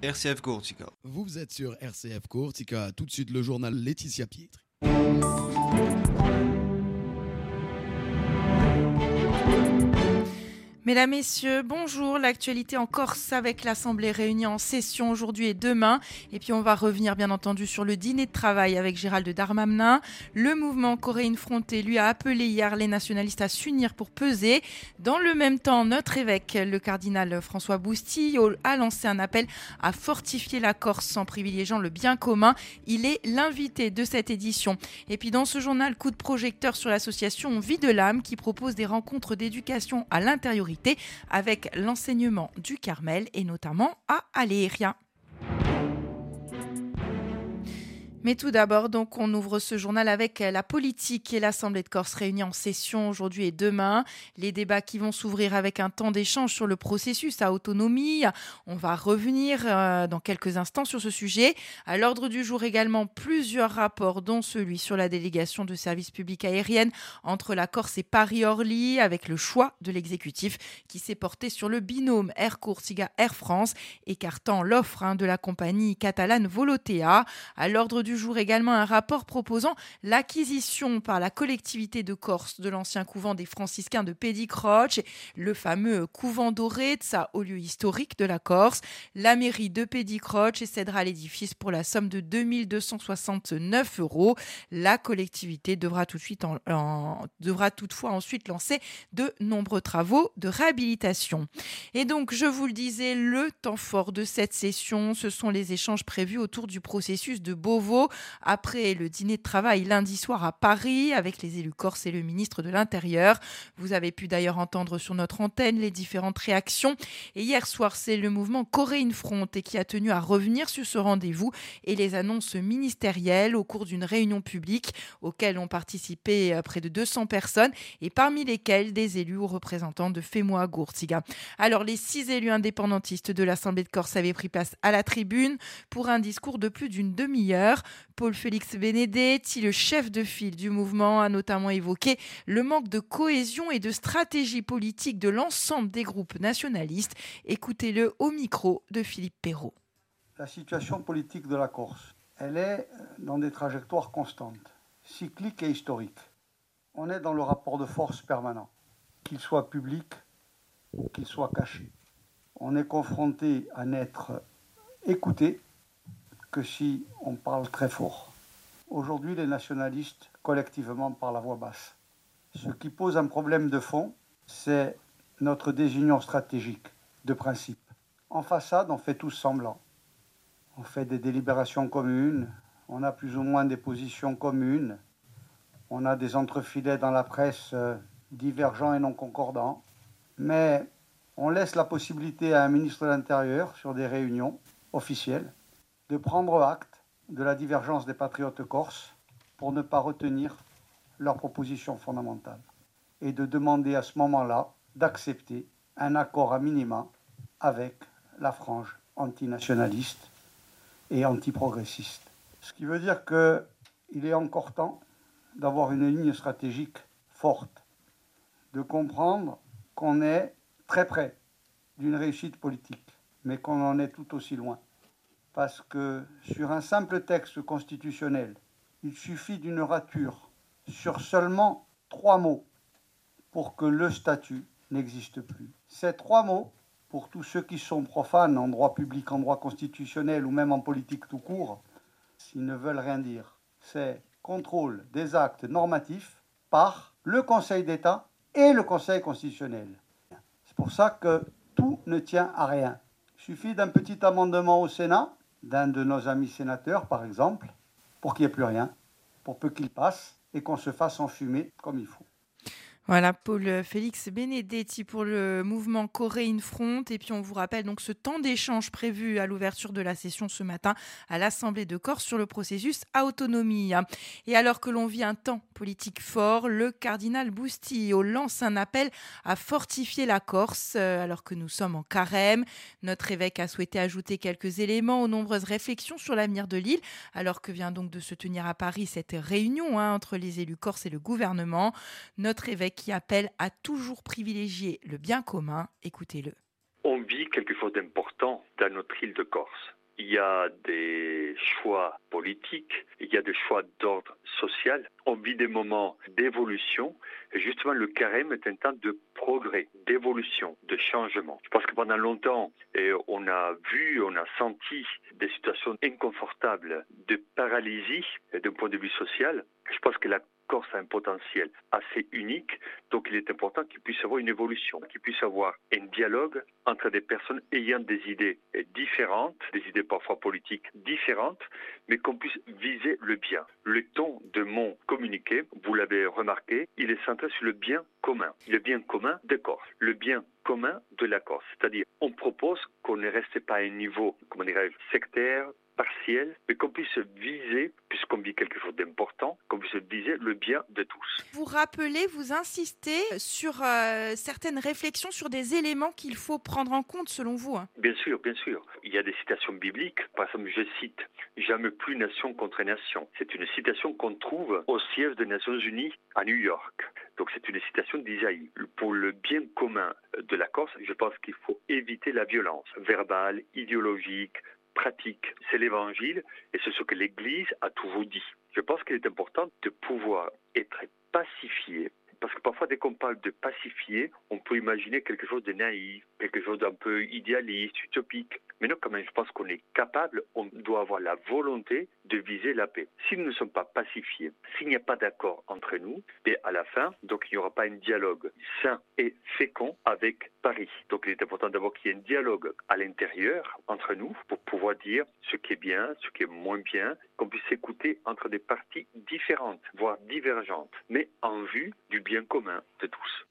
RCF Courtica. Vous êtes sur RCF Courtica, tout de suite le journal Laetitia Pietri. Mesdames, Messieurs, bonjour. L'actualité en Corse avec l'Assemblée réunie en session aujourd'hui et demain. Et puis on va revenir bien entendu sur le dîner de travail avec Gérald Darmanin. Le mouvement Coréenne Fronté lui a appelé hier les nationalistes à s'unir pour peser. Dans le même temps, notre évêque, le cardinal François Boustille, a lancé un appel à fortifier la Corse en privilégiant le bien commun. Il est l'invité de cette édition. Et puis dans ce journal, coup de projecteur sur l'association Vie de l'âme qui propose des rencontres d'éducation à l'intériorité avec l'enseignement du Carmel et notamment à Aléria. Mais tout d'abord, donc, on ouvre ce journal avec la politique et l'Assemblée de Corse réunie en session aujourd'hui et demain. Les débats qui vont s'ouvrir avec un temps d'échange sur le processus à autonomie. On va revenir euh, dans quelques instants sur ce sujet. À l'ordre du jour également plusieurs rapports, dont celui sur la délégation de services publics aériennes entre la Corse et Paris-Orly, avec le choix de l'exécutif qui s'est porté sur le binôme Air Corsica Air France, écartant l'offre hein, de la compagnie catalane Volotea. À l'ordre du jour également un rapport proposant l'acquisition par la collectivité de Corse de l'ancien couvent des franciscains de Pédicroce, le fameux couvent doré de sa haut lieu historique de la Corse. La mairie de Pédicroce cédera l'édifice pour la somme de 2269 euros. La collectivité devra, tout de suite devra toutefois ensuite lancer de nombreux travaux de réhabilitation. Et donc, je vous le disais, le temps fort de cette session, ce sont les échanges prévus autour du processus de Beauvau après le dîner de travail lundi soir à Paris avec les élus corses et le ministre de l'Intérieur. Vous avez pu d'ailleurs entendre sur notre antenne les différentes réactions. Et hier soir, c'est le mouvement Coréine Front et qui a tenu à revenir sur ce rendez-vous et les annonces ministérielles au cours d'une réunion publique auquel ont participé euh, près de 200 personnes et parmi lesquelles des élus ou représentants de Femois Gourtiga. Alors les six élus indépendantistes de l'Assemblée de Corse avaient pris place à la tribune pour un discours de plus d'une demi-heure. Paul Félix Benedetti, le chef de file du mouvement, a notamment évoqué le manque de cohésion et de stratégie politique de l'ensemble des groupes nationalistes. Écoutez-le au micro de Philippe Perrault. La situation politique de la Corse, elle est dans des trajectoires constantes, cycliques et historiques. On est dans le rapport de force permanent, qu'il soit public ou qu'il soit caché. On est confronté à n'être écouté que si on parle très fort. Aujourd'hui, les nationalistes, collectivement, parlent à voix basse. Ce qui pose un problème de fond, c'est notre désunion stratégique, de principe. En façade, on fait tous semblant. On fait des délibérations communes, on a plus ou moins des positions communes, on a des entrefilets dans la presse euh, divergents et non concordants, mais on laisse la possibilité à un ministre de l'Intérieur, sur des réunions officielles, de prendre acte de la divergence des patriotes corses pour ne pas retenir leurs propositions fondamentales et de demander à ce moment-là d'accepter un accord à minima avec la frange antinationaliste et antiprogressiste. Ce qui veut dire qu'il est encore temps d'avoir une ligne stratégique forte, de comprendre qu'on est très près d'une réussite politique, mais qu'on en est tout aussi loin parce que sur un simple texte constitutionnel, il suffit d'une rature sur seulement trois mots pour que le statut n'existe plus. Ces trois mots, pour tous ceux qui sont profanes en droit public, en droit constitutionnel ou même en politique tout court, s'ils ne veulent rien dire, c'est contrôle des actes normatifs par le Conseil d'État et le Conseil constitutionnel. C'est pour ça que tout ne tient à rien. Il suffit d'un petit amendement au Sénat d'un de nos amis sénateurs, par exemple, pour qu'il n'y ait plus rien, pour peu qu'il passe et qu'on se fasse enfumer comme il faut. Voilà, Paul Félix Benedetti pour le mouvement Coréine Front. Et puis on vous rappelle donc ce temps d'échange prévu à l'ouverture de la session ce matin à l'Assemblée de Corse sur le processus autonomie. Et alors que l'on vit un temps politique fort, le cardinal Boustillo lance un appel à fortifier la Corse euh, alors que nous sommes en carême. Notre évêque a souhaité ajouter quelques éléments aux nombreuses réflexions sur l'avenir de l'île alors que vient donc de se tenir à Paris cette réunion hein, entre les élus corses et le gouvernement. Notre évêque qui appelle à toujours privilégier le bien commun. Écoutez-le. On vit quelque chose d'important dans notre île de Corse il y a des choix politiques, il y a des choix d'ordre social. On vit des moments d'évolution et justement le carême est un temps de progrès, d'évolution, de changement. Je pense que pendant longtemps, on a vu, on a senti des situations inconfortables de paralysie d'un point de vue social. Je pense que la Corse a un potentiel assez unique, donc il est important qu'il puisse avoir une évolution, qu'il puisse avoir un dialogue entre des personnes ayant des idées différentes, des idées parfois politiques différentes, mais qu'on puisse viser le bien. Le ton de mon communiqué, vous l'avez remarqué, il est centré sur le bien commun, le bien commun de Corse, le bien commun de la Corse. C'est-à-dire, on propose qu'on ne reste pas à un niveau, comment dirais-je, sectaire, partiel, mais qu'on puisse viser, puisqu'on vit quelque chose d'important, qu'on puisse viser le bien de tous. Vous rappelez, vous insistez sur euh, certaines réflexions, sur des éléments qu'il faut prendre en compte selon vous. Hein. Bien sûr, bien sûr. Il y a des citations bibliques. Par exemple, je cite Jamais plus nation contre nation. C'est une citation qu'on trouve au siège des Nations Unies à New York. Donc c'est une citation d'Isaïe. Pour le bien commun de la Corse, je pense qu'il faut éviter la violence verbale, idéologique, C'est l'évangile et c'est ce que l'Église a toujours dit. Je pense qu'il est important de pouvoir être pacifié. Parce que parfois, dès qu'on parle de pacifier, on peut imaginer quelque chose de naïf, quelque chose d'un peu idéaliste, utopique. Mais non, quand même, je pense qu'on est capable, on doit avoir la volonté de viser la paix. Si nous ne sommes pas pacifiés, s'il n'y a pas d'accord entre nous, et à la fin, donc il n'y aura pas un dialogue sain et fécond avec Paris. Donc il est important d'abord qu'il y ait un dialogue à l'intérieur entre nous pour pouvoir dire ce qui est bien, ce qui est moins bien, qu'on puisse écouter entre des parties différentes, voire divergentes, mais en vue du bien commun de tous.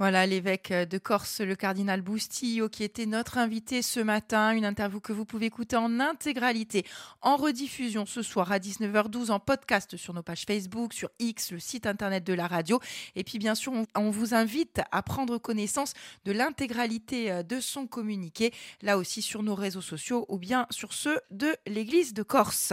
Voilà l'évêque de Corse, le cardinal Boustillo, qui était notre invité ce matin. Une interview que vous pouvez écouter en intégralité, en rediffusion ce soir à 19h12, en podcast sur nos pages Facebook, sur X, le site internet de la radio. Et puis bien sûr, on, vous invite à prendre connaissance de l'intégralité euh, de son communiqué, là aussi sur nos réseaux sociaux ou bien sur ceux de l'Église de Corse.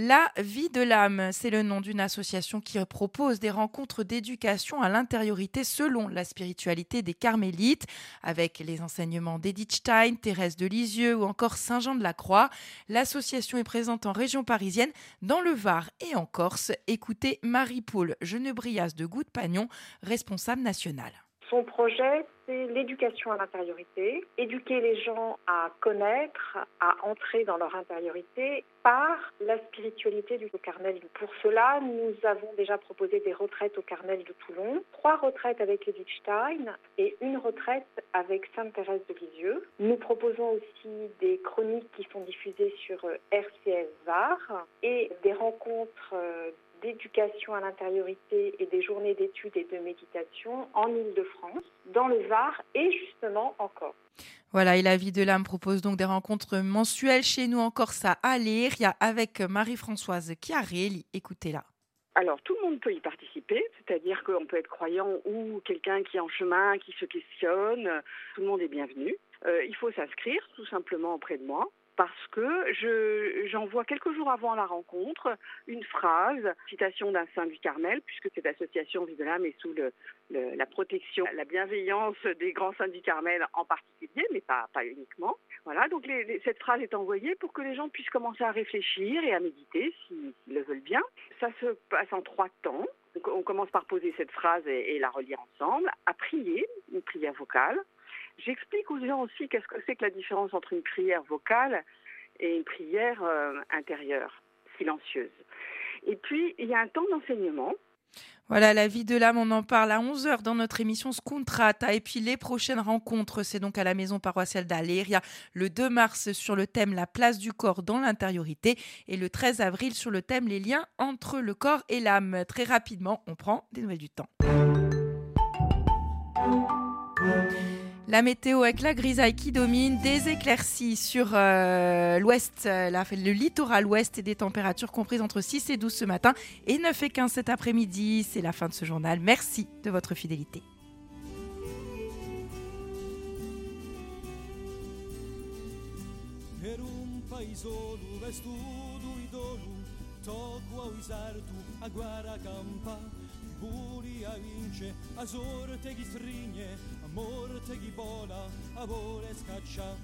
La vie de l'âme, c'est le nom d'une association qui propose des rencontres d'éducation à l'intériorité selon la spiritualité des carmélites, avec les enseignements d'Edith Stein, Thérèse de Lisieux ou encore Saint Jean de la Croix. L'association est présente en région parisienne, dans le Var et en Corse. Écoutez Marie-Paul Genebrias de Goutte-Pagnon, responsable nationale. Son projet, c'est l'éducation à l'intériorité, éduquer les gens à connaître, à entrer dans leur intériorité par la spiritualité du Carmel. Pour cela, nous avons déjà proposé des retraites au Carmel de Toulon, trois retraites avec Edith Stein et une retraite avec Sainte Thérèse de Lisieux. Nous proposons aussi des chroniques qui sont diffusées sur RCS VAR et des rencontres euh, d'éducation à l'intériorité et des journées d'études et de méditation en Ile-de-France, dans le Var et justement en Corse. Voilà, et la vie de l'âme propose donc des rencontres mensuelles chez nous en Corse à Aléria avec Marie-Françoise Chiarelli. Écoutez-la. Alors, tout le monde peut y participer, c'est-à-dire qu'on peut être croyant ou quelqu'un qui est en chemin, qui se questionne. Tout le monde est bienvenu. Euh, il faut s'inscrire tout simplement auprès de moi parce que je, j'envoie quelques jours avant la rencontre une phrase, citation d'un saint du Carmel, puisque cette association Vie de l'âme est sous la protection, la bienveillance des grands saints du Carmel en particulier, mais pas, pas uniquement. Voilà, donc cette phrase est envoyée pour que les gens puissent commencer à réfléchir et à méditer s'ils le veulent bien. Ça se passe en trois temps. on commence par poser cette phrase et, et la relire ensemble, à prier, une prière vocale, J'explique aux gens aussi qu'est-ce que c'est que la différence entre une prière vocale et une prière euh, intérieure, silencieuse. Et puis, il y a un temps d'enseignement. Voilà, la vie de l'âme, on en parle à 11h dans notre émission Scontrata. Et puis les prochaines rencontres, c'est donc à la maison paroissiale d'Aléria le 2 mars sur le thème La place du corps dans l'intériorité et le 13 avril sur le thème Les liens entre le corps et l'âme. Très rapidement, on prend des nouvelles du temps. La météo avec la grisaille qui domine, des éclaircies sur euh, l'ouest, euh, le littoral ouest et des températures comprises entre 6 et 12 ce matin et 9 et 15 cet après-midi. C'est la fin de ce journal. Merci de votre fidélité. Amore te vola, amore scaccia,